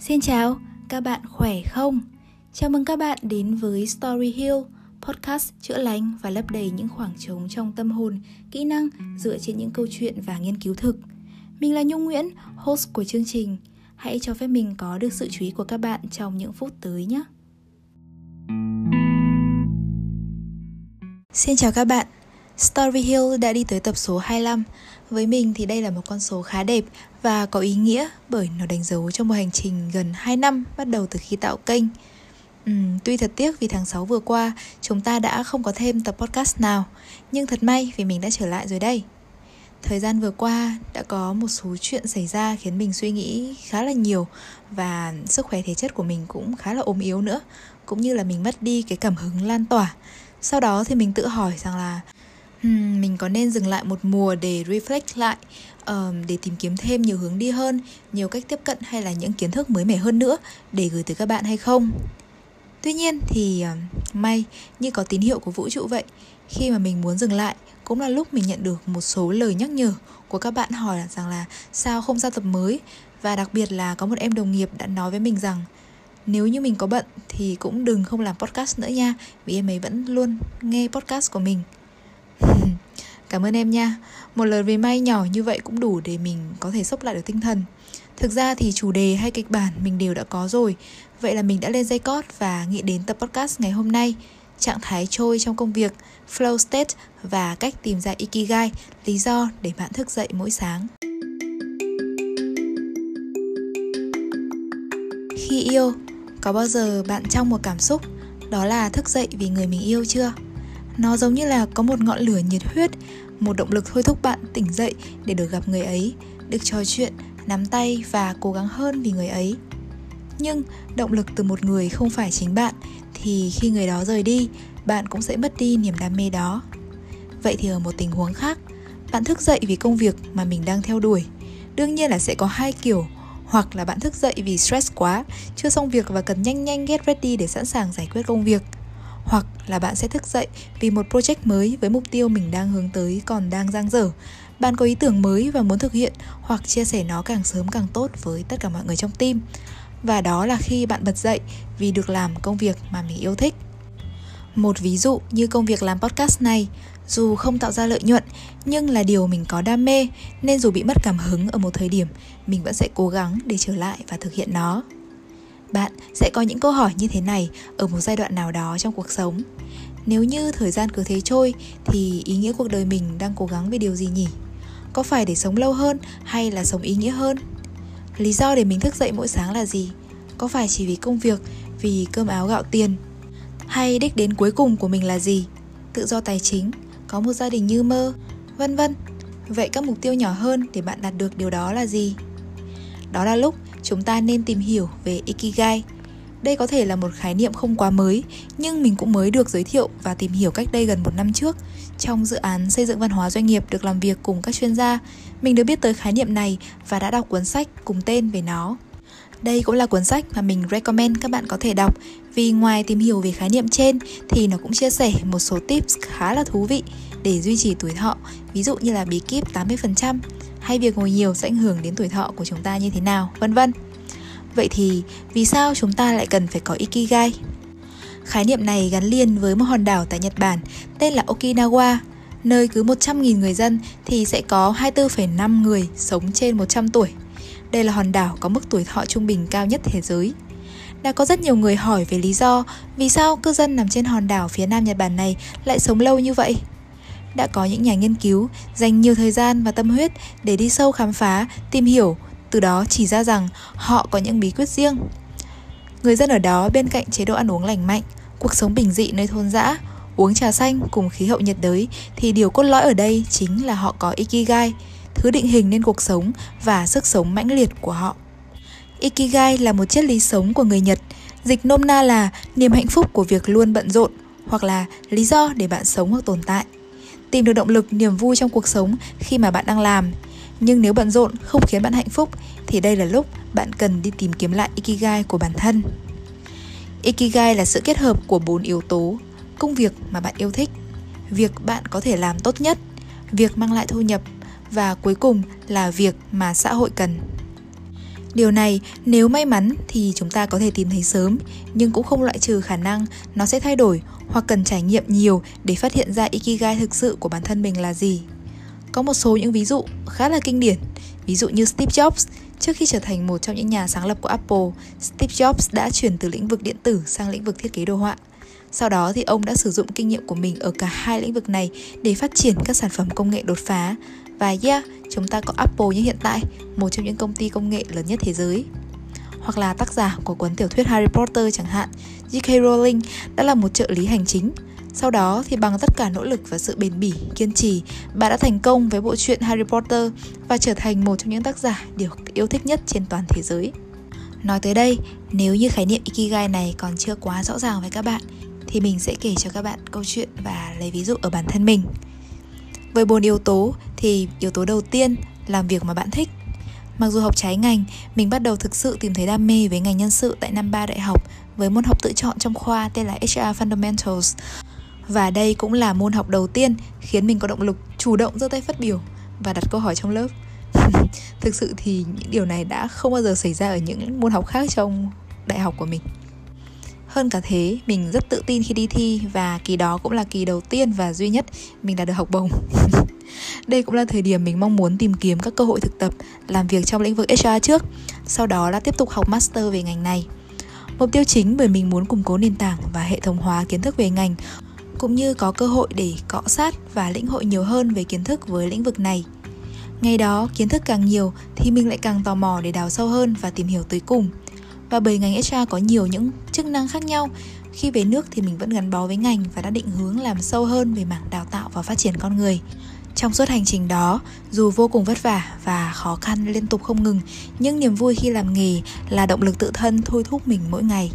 Xin chào, các bạn khỏe không? Chào mừng các bạn đến với Story Hill, podcast chữa lành và lấp đầy những khoảng trống trong tâm hồn, kỹ năng dựa trên những câu chuyện và nghiên cứu thực. Mình là Nhung Nguyễn, host của chương trình. Hãy cho phép mình có được sự chú ý của các bạn trong những phút tới nhé. Xin chào các bạn, Story Hill đã đi tới tập số 25 với mình thì đây là một con số khá đẹp và có ý nghĩa bởi nó đánh dấu cho một hành trình gần 2 năm bắt đầu từ khi tạo kênh. Ừ, tuy thật tiếc vì tháng 6 vừa qua chúng ta đã không có thêm tập podcast nào, nhưng thật may vì mình đã trở lại rồi đây. Thời gian vừa qua đã có một số chuyện xảy ra khiến mình suy nghĩ khá là nhiều và sức khỏe thể chất của mình cũng khá là ốm yếu nữa, cũng như là mình mất đi cái cảm hứng lan tỏa. Sau đó thì mình tự hỏi rằng là Hmm, mình có nên dừng lại một mùa để reflect lại um, để tìm kiếm thêm nhiều hướng đi hơn nhiều cách tiếp cận hay là những kiến thức mới mẻ hơn nữa để gửi tới các bạn hay không? Tuy nhiên thì um, may như có tín hiệu của vũ trụ vậy khi mà mình muốn dừng lại cũng là lúc mình nhận được một số lời nhắc nhở của các bạn hỏi rằng là sao không ra tập mới? Và đặc biệt là có một em đồng nghiệp đã nói với mình rằng nếu như mình có bận thì cũng đừng không làm podcast nữa nha vì em ấy vẫn luôn nghe podcast của mình. Cảm ơn em nha. Một lời remind nhỏ như vậy cũng đủ để mình có thể sốc lại được tinh thần. Thực ra thì chủ đề hay kịch bản mình đều đã có rồi. Vậy là mình đã lên dây cót và nghĩ đến tập podcast ngày hôm nay. Trạng thái trôi trong công việc, flow state và cách tìm ra Ikigai Lý do để bạn thức dậy mỗi sáng. Khi yêu, có bao giờ bạn trong một cảm xúc? Đó là thức dậy vì người mình yêu chưa? Nó giống như là có một ngọn lửa nhiệt huyết, một động lực thôi thúc bạn tỉnh dậy để được gặp người ấy, được trò chuyện, nắm tay và cố gắng hơn vì người ấy. Nhưng động lực từ một người không phải chính bạn thì khi người đó rời đi, bạn cũng sẽ mất đi niềm đam mê đó. Vậy thì ở một tình huống khác, bạn thức dậy vì công việc mà mình đang theo đuổi. Đương nhiên là sẽ có hai kiểu, hoặc là bạn thức dậy vì stress quá, chưa xong việc và cần nhanh nhanh get ready để sẵn sàng giải quyết công việc là bạn sẽ thức dậy vì một project mới với mục tiêu mình đang hướng tới còn đang dang dở. Bạn có ý tưởng mới và muốn thực hiện hoặc chia sẻ nó càng sớm càng tốt với tất cả mọi người trong team. Và đó là khi bạn bật dậy vì được làm công việc mà mình yêu thích. Một ví dụ như công việc làm podcast này, dù không tạo ra lợi nhuận, nhưng là điều mình có đam mê, nên dù bị mất cảm hứng ở một thời điểm, mình vẫn sẽ cố gắng để trở lại và thực hiện nó bạn sẽ có những câu hỏi như thế này ở một giai đoạn nào đó trong cuộc sống. Nếu như thời gian cứ thế trôi, thì ý nghĩa cuộc đời mình đang cố gắng về điều gì nhỉ? Có phải để sống lâu hơn hay là sống ý nghĩa hơn? Lý do để mình thức dậy mỗi sáng là gì? Có phải chỉ vì công việc, vì cơm áo gạo tiền? Hay đích đến cuối cùng của mình là gì? Tự do tài chính, có một gia đình như mơ, vân vân. Vậy các mục tiêu nhỏ hơn để bạn đạt được điều đó là gì? Đó là lúc chúng ta nên tìm hiểu về Ikigai. Đây có thể là một khái niệm không quá mới, nhưng mình cũng mới được giới thiệu và tìm hiểu cách đây gần một năm trước. Trong dự án xây dựng văn hóa doanh nghiệp được làm việc cùng các chuyên gia, mình được biết tới khái niệm này và đã đọc cuốn sách cùng tên về nó. Đây cũng là cuốn sách mà mình recommend các bạn có thể đọc vì ngoài tìm hiểu về khái niệm trên thì nó cũng chia sẻ một số tips khá là thú vị để duy trì tuổi thọ, ví dụ như là bí kíp 80%, hay việc ngồi nhiều sẽ ảnh hưởng đến tuổi thọ của chúng ta như thế nào, vân vân. Vậy thì vì sao chúng ta lại cần phải có Ikigai? Khái niệm này gắn liền với một hòn đảo tại Nhật Bản tên là Okinawa, nơi cứ 100.000 người dân thì sẽ có 24,5 người sống trên 100 tuổi. Đây là hòn đảo có mức tuổi thọ trung bình cao nhất thế giới. Đã có rất nhiều người hỏi về lý do vì sao cư dân nằm trên hòn đảo phía nam Nhật Bản này lại sống lâu như vậy đã có những nhà nghiên cứu dành nhiều thời gian và tâm huyết để đi sâu khám phá, tìm hiểu, từ đó chỉ ra rằng họ có những bí quyết riêng. Người dân ở đó bên cạnh chế độ ăn uống lành mạnh, cuộc sống bình dị nơi thôn dã, uống trà xanh cùng khí hậu nhiệt đới thì điều cốt lõi ở đây chính là họ có Ikigai, thứ định hình nên cuộc sống và sức sống mãnh liệt của họ. Ikigai là một triết lý sống của người Nhật, dịch nôm na là niềm hạnh phúc của việc luôn bận rộn hoặc là lý do để bạn sống hoặc tồn tại tìm được động lực niềm vui trong cuộc sống khi mà bạn đang làm. Nhưng nếu bận rộn không khiến bạn hạnh phúc thì đây là lúc bạn cần đi tìm kiếm lại ikigai của bản thân. Ikigai là sự kết hợp của bốn yếu tố công việc mà bạn yêu thích việc bạn có thể làm tốt nhất việc mang lại thu nhập và cuối cùng là việc mà xã hội cần. Điều này nếu may mắn thì chúng ta có thể tìm thấy sớm, nhưng cũng không loại trừ khả năng nó sẽ thay đổi hoặc cần trải nghiệm nhiều để phát hiện ra ikigai thực sự của bản thân mình là gì. Có một số những ví dụ khá là kinh điển, ví dụ như Steve Jobs, trước khi trở thành một trong những nhà sáng lập của Apple, Steve Jobs đã chuyển từ lĩnh vực điện tử sang lĩnh vực thiết kế đồ họa. Sau đó thì ông đã sử dụng kinh nghiệm của mình ở cả hai lĩnh vực này để phát triển các sản phẩm công nghệ đột phá. Và yeah, chúng ta có Apple như hiện tại, một trong những công ty công nghệ lớn nhất thế giới. Hoặc là tác giả của cuốn tiểu thuyết Harry Potter chẳng hạn, J.K. Rowling đã là một trợ lý hành chính. Sau đó thì bằng tất cả nỗ lực và sự bền bỉ, kiên trì, bà đã thành công với bộ truyện Harry Potter và trở thành một trong những tác giả được yêu thích nhất trên toàn thế giới. Nói tới đây, nếu như khái niệm Ikigai này còn chưa quá rõ ràng với các bạn thì mình sẽ kể cho các bạn câu chuyện và lấy ví dụ ở bản thân mình. Với bốn yếu tố thì yếu tố đầu tiên làm việc mà bạn thích. Mặc dù học trái ngành, mình bắt đầu thực sự tìm thấy đam mê với ngành nhân sự tại năm 3 đại học với môn học tự chọn trong khoa tên là HR Fundamentals. Và đây cũng là môn học đầu tiên khiến mình có động lực chủ động giơ tay phát biểu và đặt câu hỏi trong lớp. thực sự thì những điều này đã không bao giờ xảy ra ở những môn học khác trong đại học của mình. Hơn cả thế, mình rất tự tin khi đi thi và kỳ đó cũng là kỳ đầu tiên và duy nhất mình đã được học bổng. Đây cũng là thời điểm mình mong muốn tìm kiếm các cơ hội thực tập làm việc trong lĩnh vực HR trước, sau đó là tiếp tục học master về ngành này. Mục tiêu chính bởi mình muốn củng cố nền tảng và hệ thống hóa kiến thức về ngành cũng như có cơ hội để cọ sát và lĩnh hội nhiều hơn về kiến thức với lĩnh vực này. Ngày đó, kiến thức càng nhiều thì mình lại càng tò mò để đào sâu hơn và tìm hiểu tới cùng. Và bởi ngành HR có nhiều những chức năng khác nhau, khi về nước thì mình vẫn gắn bó với ngành và đã định hướng làm sâu hơn về mảng đào tạo và phát triển con người. Trong suốt hành trình đó, dù vô cùng vất vả và khó khăn liên tục không ngừng, nhưng niềm vui khi làm nghề là động lực tự thân thôi thúc mình mỗi ngày.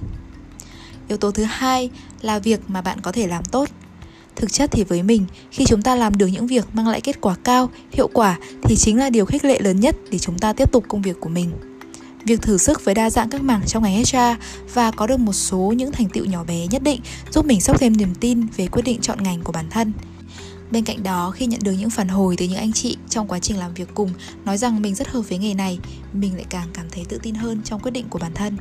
Yếu tố thứ hai là việc mà bạn có thể làm tốt. Thực chất thì với mình, khi chúng ta làm được những việc mang lại kết quả cao, hiệu quả thì chính là điều khích lệ lớn nhất để chúng ta tiếp tục công việc của mình. Việc thử sức với đa dạng các mảng trong ngành HR và có được một số những thành tựu nhỏ bé nhất định giúp mình sốc thêm niềm tin về quyết định chọn ngành của bản thân. Bên cạnh đó, khi nhận được những phản hồi từ những anh chị trong quá trình làm việc cùng nói rằng mình rất hợp với nghề này, mình lại càng cảm thấy tự tin hơn trong quyết định của bản thân.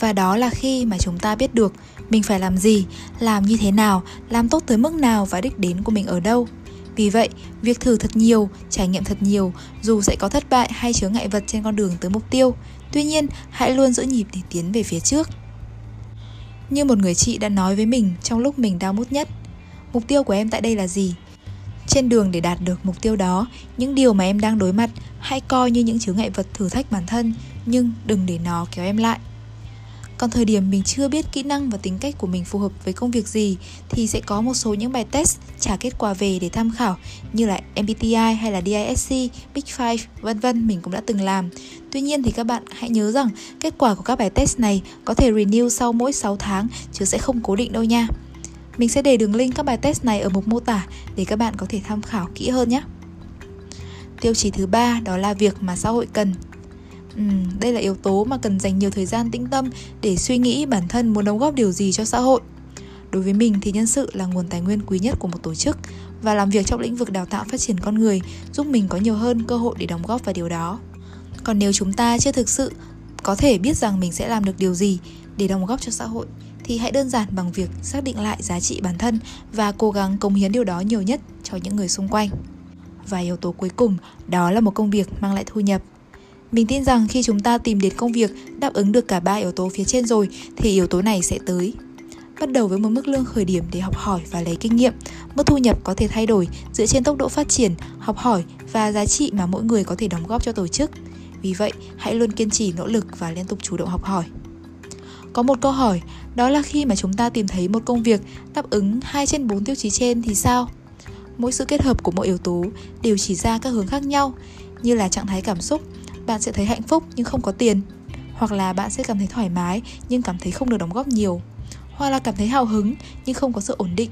Và đó là khi mà chúng ta biết được mình phải làm gì, làm như thế nào, làm tốt tới mức nào và đích đến của mình ở đâu. Vì vậy, việc thử thật nhiều, trải nghiệm thật nhiều, dù sẽ có thất bại hay chướng ngại vật trên con đường tới mục tiêu, tuy nhiên hãy luôn giữ nhịp để tiến về phía trước. Như một người chị đã nói với mình trong lúc mình đau mút nhất, mục tiêu của em tại đây là gì? Trên đường để đạt được mục tiêu đó, những điều mà em đang đối mặt hãy coi như những chướng ngại vật thử thách bản thân, nhưng đừng để nó kéo em lại. Còn thời điểm mình chưa biết kỹ năng và tính cách của mình phù hợp với công việc gì thì sẽ có một số những bài test trả kết quả về để tham khảo như là MBTI hay là DISC, Big Five, vân vân mình cũng đã từng làm. Tuy nhiên thì các bạn hãy nhớ rằng kết quả của các bài test này có thể renew sau mỗi 6 tháng chứ sẽ không cố định đâu nha. Mình sẽ để đường link các bài test này ở mục mô tả để các bạn có thể tham khảo kỹ hơn nhé. Tiêu chí thứ ba đó là việc mà xã hội cần Ừ, đây là yếu tố mà cần dành nhiều thời gian tĩnh tâm để suy nghĩ bản thân muốn đóng góp điều gì cho xã hội. Đối với mình thì nhân sự là nguồn tài nguyên quý nhất của một tổ chức và làm việc trong lĩnh vực đào tạo phát triển con người giúp mình có nhiều hơn cơ hội để đóng góp vào điều đó. Còn nếu chúng ta chưa thực sự có thể biết rằng mình sẽ làm được điều gì để đóng góp cho xã hội thì hãy đơn giản bằng việc xác định lại giá trị bản thân và cố gắng cống hiến điều đó nhiều nhất cho những người xung quanh. Và yếu tố cuối cùng đó là một công việc mang lại thu nhập. Mình tin rằng khi chúng ta tìm đến công việc đáp ứng được cả ba yếu tố phía trên rồi thì yếu tố này sẽ tới. Bắt đầu với một mức lương khởi điểm để học hỏi và lấy kinh nghiệm. Mức thu nhập có thể thay đổi dựa trên tốc độ phát triển, học hỏi và giá trị mà mỗi người có thể đóng góp cho tổ chức. Vì vậy, hãy luôn kiên trì nỗ lực và liên tục chủ động học hỏi. Có một câu hỏi, đó là khi mà chúng ta tìm thấy một công việc đáp ứng 2 trên 4 tiêu chí trên thì sao? Mỗi sự kết hợp của mỗi yếu tố đều chỉ ra các hướng khác nhau, như là trạng thái cảm xúc, bạn sẽ thấy hạnh phúc nhưng không có tiền hoặc là bạn sẽ cảm thấy thoải mái nhưng cảm thấy không được đóng góp nhiều hoặc là cảm thấy hào hứng nhưng không có sự ổn định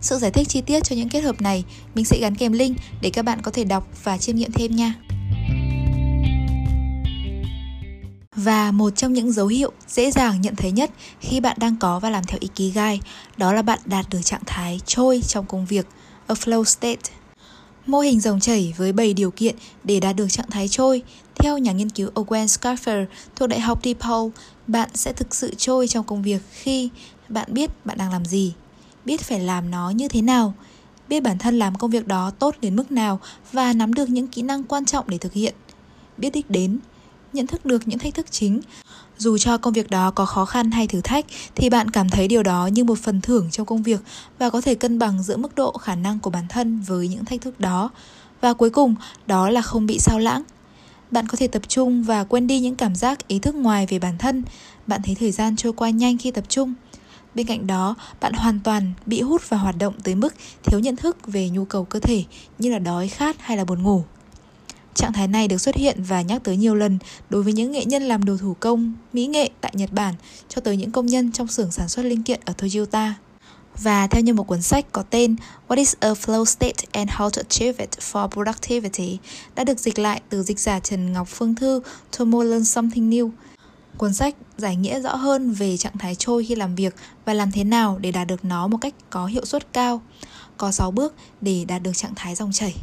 sự giải thích chi tiết cho những kết hợp này mình sẽ gắn kèm link để các bạn có thể đọc và chiêm nghiệm thêm nha Và một trong những dấu hiệu dễ dàng nhận thấy nhất khi bạn đang có và làm theo Ikigai đó là bạn đạt được trạng thái trôi trong công việc, a flow state. Mô hình dòng chảy với 7 điều kiện để đạt được trạng thái trôi. Theo nhà nghiên cứu Owen Scarfer thuộc Đại học DePaul, bạn sẽ thực sự trôi trong công việc khi bạn biết bạn đang làm gì, biết phải làm nó như thế nào, biết bản thân làm công việc đó tốt đến mức nào và nắm được những kỹ năng quan trọng để thực hiện, biết đích đến, nhận thức được những thách thức chính. Dù cho công việc đó có khó khăn hay thử thách thì bạn cảm thấy điều đó như một phần thưởng trong công việc và có thể cân bằng giữa mức độ khả năng của bản thân với những thách thức đó. Và cuối cùng, đó là không bị sao lãng. Bạn có thể tập trung và quên đi những cảm giác ý thức ngoài về bản thân. Bạn thấy thời gian trôi qua nhanh khi tập trung. Bên cạnh đó, bạn hoàn toàn bị hút vào hoạt động tới mức thiếu nhận thức về nhu cầu cơ thể như là đói khát hay là buồn ngủ. Trạng thái này được xuất hiện và nhắc tới nhiều lần đối với những nghệ nhân làm đồ thủ công, mỹ nghệ tại Nhật Bản cho tới những công nhân trong xưởng sản xuất linh kiện ở Toyota. Và theo như một cuốn sách có tên What is a flow state and how to achieve it for productivity đã được dịch lại từ dịch giả Trần Ngọc Phương Thư Tomo Learn Something New. Cuốn sách giải nghĩa rõ hơn về trạng thái trôi khi làm việc và làm thế nào để đạt được nó một cách có hiệu suất cao. Có 6 bước để đạt được trạng thái dòng chảy.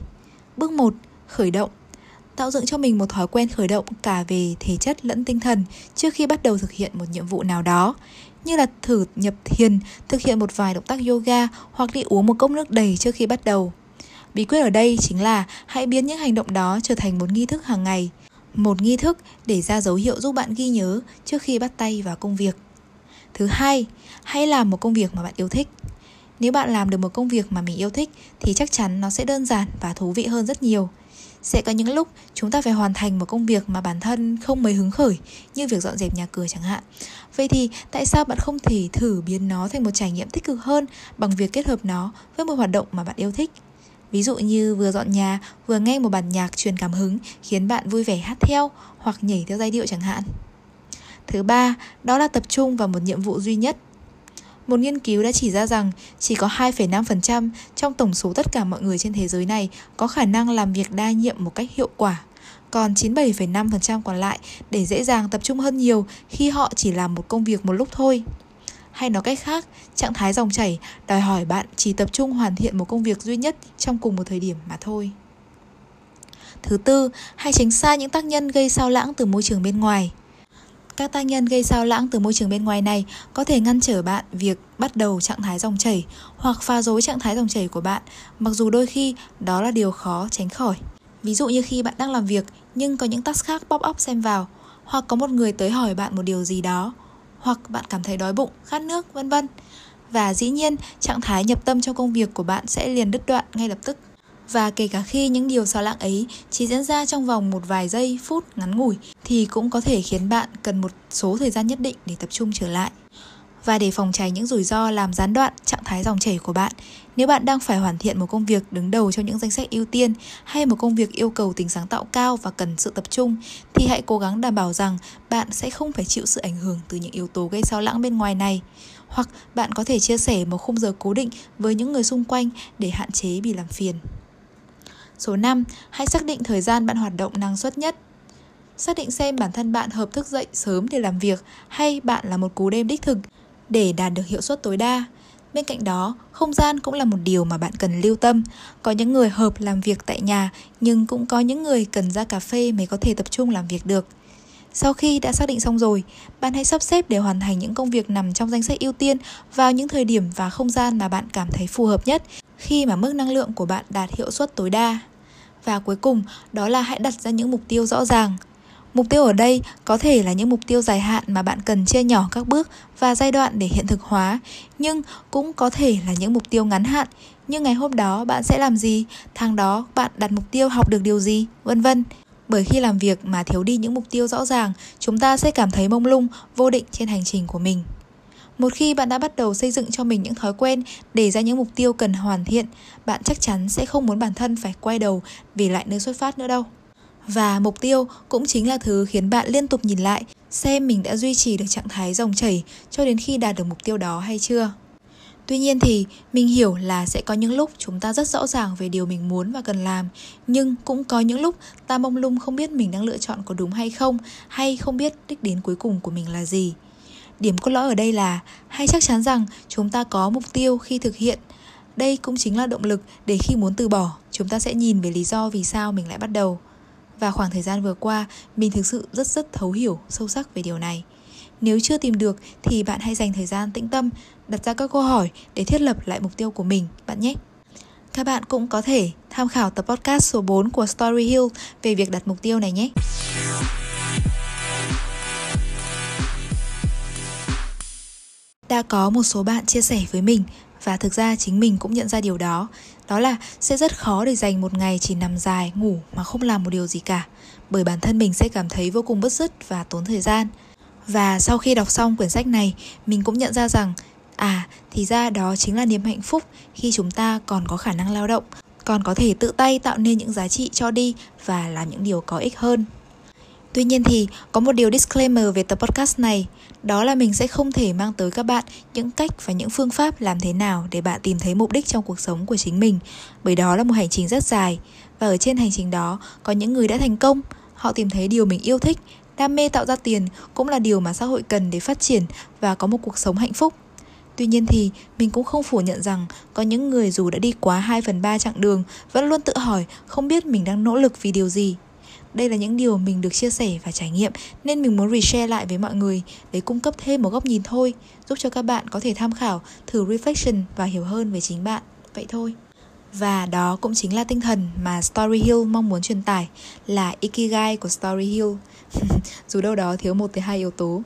Bước 1. Khởi động tạo dựng cho mình một thói quen khởi động cả về thể chất lẫn tinh thần trước khi bắt đầu thực hiện một nhiệm vụ nào đó như là thử nhập thiền, thực hiện một vài động tác yoga hoặc đi uống một cốc nước đầy trước khi bắt đầu. Bí quyết ở đây chính là hãy biến những hành động đó trở thành một nghi thức hàng ngày. Một nghi thức để ra dấu hiệu giúp bạn ghi nhớ trước khi bắt tay vào công việc. Thứ hai, hãy làm một công việc mà bạn yêu thích. Nếu bạn làm được một công việc mà mình yêu thích thì chắc chắn nó sẽ đơn giản và thú vị hơn rất nhiều. Sẽ có những lúc chúng ta phải hoàn thành một công việc mà bản thân không mấy hứng khởi như việc dọn dẹp nhà cửa chẳng hạn. Vậy thì tại sao bạn không thể thử biến nó thành một trải nghiệm tích cực hơn bằng việc kết hợp nó với một hoạt động mà bạn yêu thích? Ví dụ như vừa dọn nhà, vừa nghe một bản nhạc truyền cảm hứng khiến bạn vui vẻ hát theo hoặc nhảy theo giai điệu chẳng hạn. Thứ ba, đó là tập trung vào một nhiệm vụ duy nhất một nghiên cứu đã chỉ ra rằng chỉ có 2,5% trong tổng số tất cả mọi người trên thế giới này có khả năng làm việc đa nhiệm một cách hiệu quả. Còn 97,5% còn lại để dễ dàng tập trung hơn nhiều khi họ chỉ làm một công việc một lúc thôi. Hay nói cách khác, trạng thái dòng chảy đòi hỏi bạn chỉ tập trung hoàn thiện một công việc duy nhất trong cùng một thời điểm mà thôi. Thứ tư, hãy tránh xa những tác nhân gây sao lãng từ môi trường bên ngoài. Các tác nhân gây sao lãng từ môi trường bên ngoài này có thể ngăn trở bạn việc bắt đầu trạng thái dòng chảy hoặc phá rối trạng thái dòng chảy của bạn, mặc dù đôi khi đó là điều khó tránh khỏi. Ví dụ như khi bạn đang làm việc nhưng có những task khác pop up xem vào, hoặc có một người tới hỏi bạn một điều gì đó, hoặc bạn cảm thấy đói bụng, khát nước, vân vân. Và dĩ nhiên, trạng thái nhập tâm trong công việc của bạn sẽ liền đứt đoạn ngay lập tức. Và kể cả khi những điều xa lãng ấy chỉ diễn ra trong vòng một vài giây, phút ngắn ngủi thì cũng có thể khiến bạn cần một số thời gian nhất định để tập trung trở lại. Và để phòng tránh những rủi ro làm gián đoạn trạng thái dòng chảy của bạn, nếu bạn đang phải hoàn thiện một công việc đứng đầu trong những danh sách ưu tiên hay một công việc yêu cầu tính sáng tạo cao và cần sự tập trung thì hãy cố gắng đảm bảo rằng bạn sẽ không phải chịu sự ảnh hưởng từ những yếu tố gây sao lãng bên ngoài này. Hoặc bạn có thể chia sẻ một khung giờ cố định với những người xung quanh để hạn chế bị làm phiền. Số 5. Hãy xác định thời gian bạn hoạt động năng suất nhất. Xác định xem bản thân bạn hợp thức dậy sớm để làm việc hay bạn là một cú đêm đích thực để đạt được hiệu suất tối đa. Bên cạnh đó, không gian cũng là một điều mà bạn cần lưu tâm. Có những người hợp làm việc tại nhà, nhưng cũng có những người cần ra cà phê mới có thể tập trung làm việc được. Sau khi đã xác định xong rồi, bạn hãy sắp xếp để hoàn thành những công việc nằm trong danh sách ưu tiên vào những thời điểm và không gian mà bạn cảm thấy phù hợp nhất khi mà mức năng lượng của bạn đạt hiệu suất tối đa. Và cuối cùng, đó là hãy đặt ra những mục tiêu rõ ràng. Mục tiêu ở đây có thể là những mục tiêu dài hạn mà bạn cần chia nhỏ các bước và giai đoạn để hiện thực hóa, nhưng cũng có thể là những mục tiêu ngắn hạn, như ngày hôm đó bạn sẽ làm gì, tháng đó bạn đặt mục tiêu học được điều gì, vân vân. Bởi khi làm việc mà thiếu đi những mục tiêu rõ ràng, chúng ta sẽ cảm thấy mông lung, vô định trên hành trình của mình. Một khi bạn đã bắt đầu xây dựng cho mình những thói quen, để ra những mục tiêu cần hoàn thiện, bạn chắc chắn sẽ không muốn bản thân phải quay đầu về lại nơi xuất phát nữa đâu. Và mục tiêu cũng chính là thứ khiến bạn liên tục nhìn lại xem mình đã duy trì được trạng thái dòng chảy cho đến khi đạt được mục tiêu đó hay chưa. Tuy nhiên thì mình hiểu là sẽ có những lúc chúng ta rất rõ ràng về điều mình muốn và cần làm, nhưng cũng có những lúc ta mông lung không biết mình đang lựa chọn có đúng hay không, hay không biết đích đến cuối cùng của mình là gì. Điểm cốt lõi ở đây là hãy chắc chắn rằng chúng ta có mục tiêu khi thực hiện. Đây cũng chính là động lực để khi muốn từ bỏ, chúng ta sẽ nhìn về lý do vì sao mình lại bắt đầu. Và khoảng thời gian vừa qua, mình thực sự rất rất thấu hiểu sâu sắc về điều này. Nếu chưa tìm được thì bạn hãy dành thời gian tĩnh tâm, đặt ra các câu hỏi để thiết lập lại mục tiêu của mình bạn nhé. Các bạn cũng có thể tham khảo tập podcast số 4 của Story Hill về việc đặt mục tiêu này nhé. Đã có một số bạn chia sẻ với mình và thực ra chính mình cũng nhận ra điều đó. Đó là sẽ rất khó để dành một ngày chỉ nằm dài ngủ mà không làm một điều gì cả bởi bản thân mình sẽ cảm thấy vô cùng bứt rứt và tốn thời gian. Và sau khi đọc xong quyển sách này mình cũng nhận ra rằng à thì ra đó chính là niềm hạnh phúc khi chúng ta còn có khả năng lao động còn có thể tự tay tạo nên những giá trị cho đi và làm những điều có ích hơn. Tuy nhiên thì có một điều disclaimer về tập podcast này, đó là mình sẽ không thể mang tới các bạn những cách và những phương pháp làm thế nào để bạn tìm thấy mục đích trong cuộc sống của chính mình, bởi đó là một hành trình rất dài. Và ở trên hành trình đó có những người đã thành công, họ tìm thấy điều mình yêu thích, đam mê tạo ra tiền cũng là điều mà xã hội cần để phát triển và có một cuộc sống hạnh phúc. Tuy nhiên thì mình cũng không phủ nhận rằng có những người dù đã đi quá 2 phần 3 chặng đường vẫn luôn tự hỏi không biết mình đang nỗ lực vì điều gì đây là những điều mình được chia sẻ và trải nghiệm nên mình muốn reshare lại với mọi người để cung cấp thêm một góc nhìn thôi, giúp cho các bạn có thể tham khảo, thử reflection và hiểu hơn về chính bạn. Vậy thôi. Và đó cũng chính là tinh thần mà Story Hill mong muốn truyền tải là Ikigai của Story Hill. Dù đâu đó thiếu một tới hai yếu tố.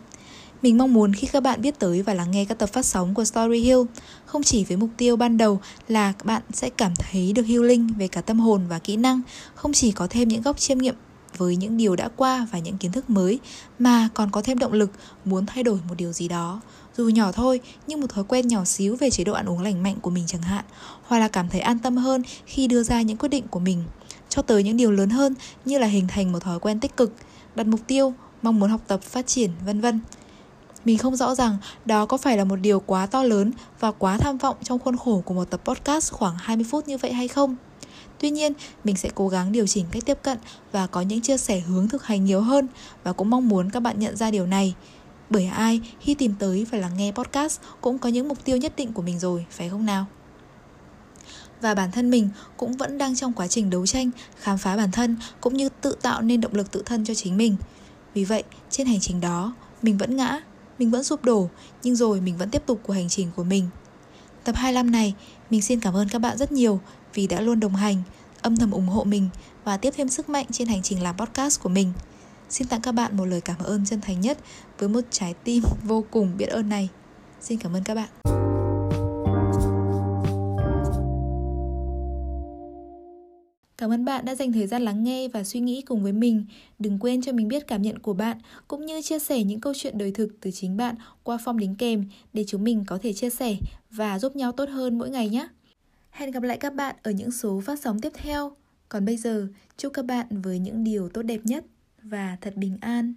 Mình mong muốn khi các bạn biết tới và lắng nghe các tập phát sóng của Story Hill, không chỉ với mục tiêu ban đầu là các bạn sẽ cảm thấy được healing về cả tâm hồn và kỹ năng, không chỉ có thêm những góc chiêm nghiệm với những điều đã qua và những kiến thức mới mà còn có thêm động lực muốn thay đổi một điều gì đó. Dù nhỏ thôi, nhưng một thói quen nhỏ xíu về chế độ ăn uống lành mạnh của mình chẳng hạn, hoặc là cảm thấy an tâm hơn khi đưa ra những quyết định của mình. Cho tới những điều lớn hơn như là hình thành một thói quen tích cực, đặt mục tiêu, mong muốn học tập, phát triển, vân vân. Mình không rõ rằng đó có phải là một điều quá to lớn và quá tham vọng trong khuôn khổ của một tập podcast khoảng 20 phút như vậy hay không. Tuy nhiên, mình sẽ cố gắng điều chỉnh cách tiếp cận và có những chia sẻ hướng thực hành nhiều hơn và cũng mong muốn các bạn nhận ra điều này. Bởi ai khi tìm tới và lắng nghe podcast cũng có những mục tiêu nhất định của mình rồi, phải không nào? Và bản thân mình cũng vẫn đang trong quá trình đấu tranh, khám phá bản thân cũng như tự tạo nên động lực tự thân cho chính mình. Vì vậy, trên hành trình đó, mình vẫn ngã, mình vẫn sụp đổ, nhưng rồi mình vẫn tiếp tục cuộc hành trình của mình. Tập 25 này, mình xin cảm ơn các bạn rất nhiều vì đã luôn đồng hành, âm thầm ủng hộ mình và tiếp thêm sức mạnh trên hành trình làm podcast của mình. Xin tặng các bạn một lời cảm ơn chân thành nhất với một trái tim vô cùng biết ơn này. Xin cảm ơn các bạn. Cảm ơn bạn đã dành thời gian lắng nghe và suy nghĩ cùng với mình. Đừng quên cho mình biết cảm nhận của bạn cũng như chia sẻ những câu chuyện đời thực từ chính bạn qua form đính kèm để chúng mình có thể chia sẻ và giúp nhau tốt hơn mỗi ngày nhé. Hẹn gặp lại các bạn ở những số phát sóng tiếp theo. Còn bây giờ, chúc các bạn với những điều tốt đẹp nhất và thật bình an.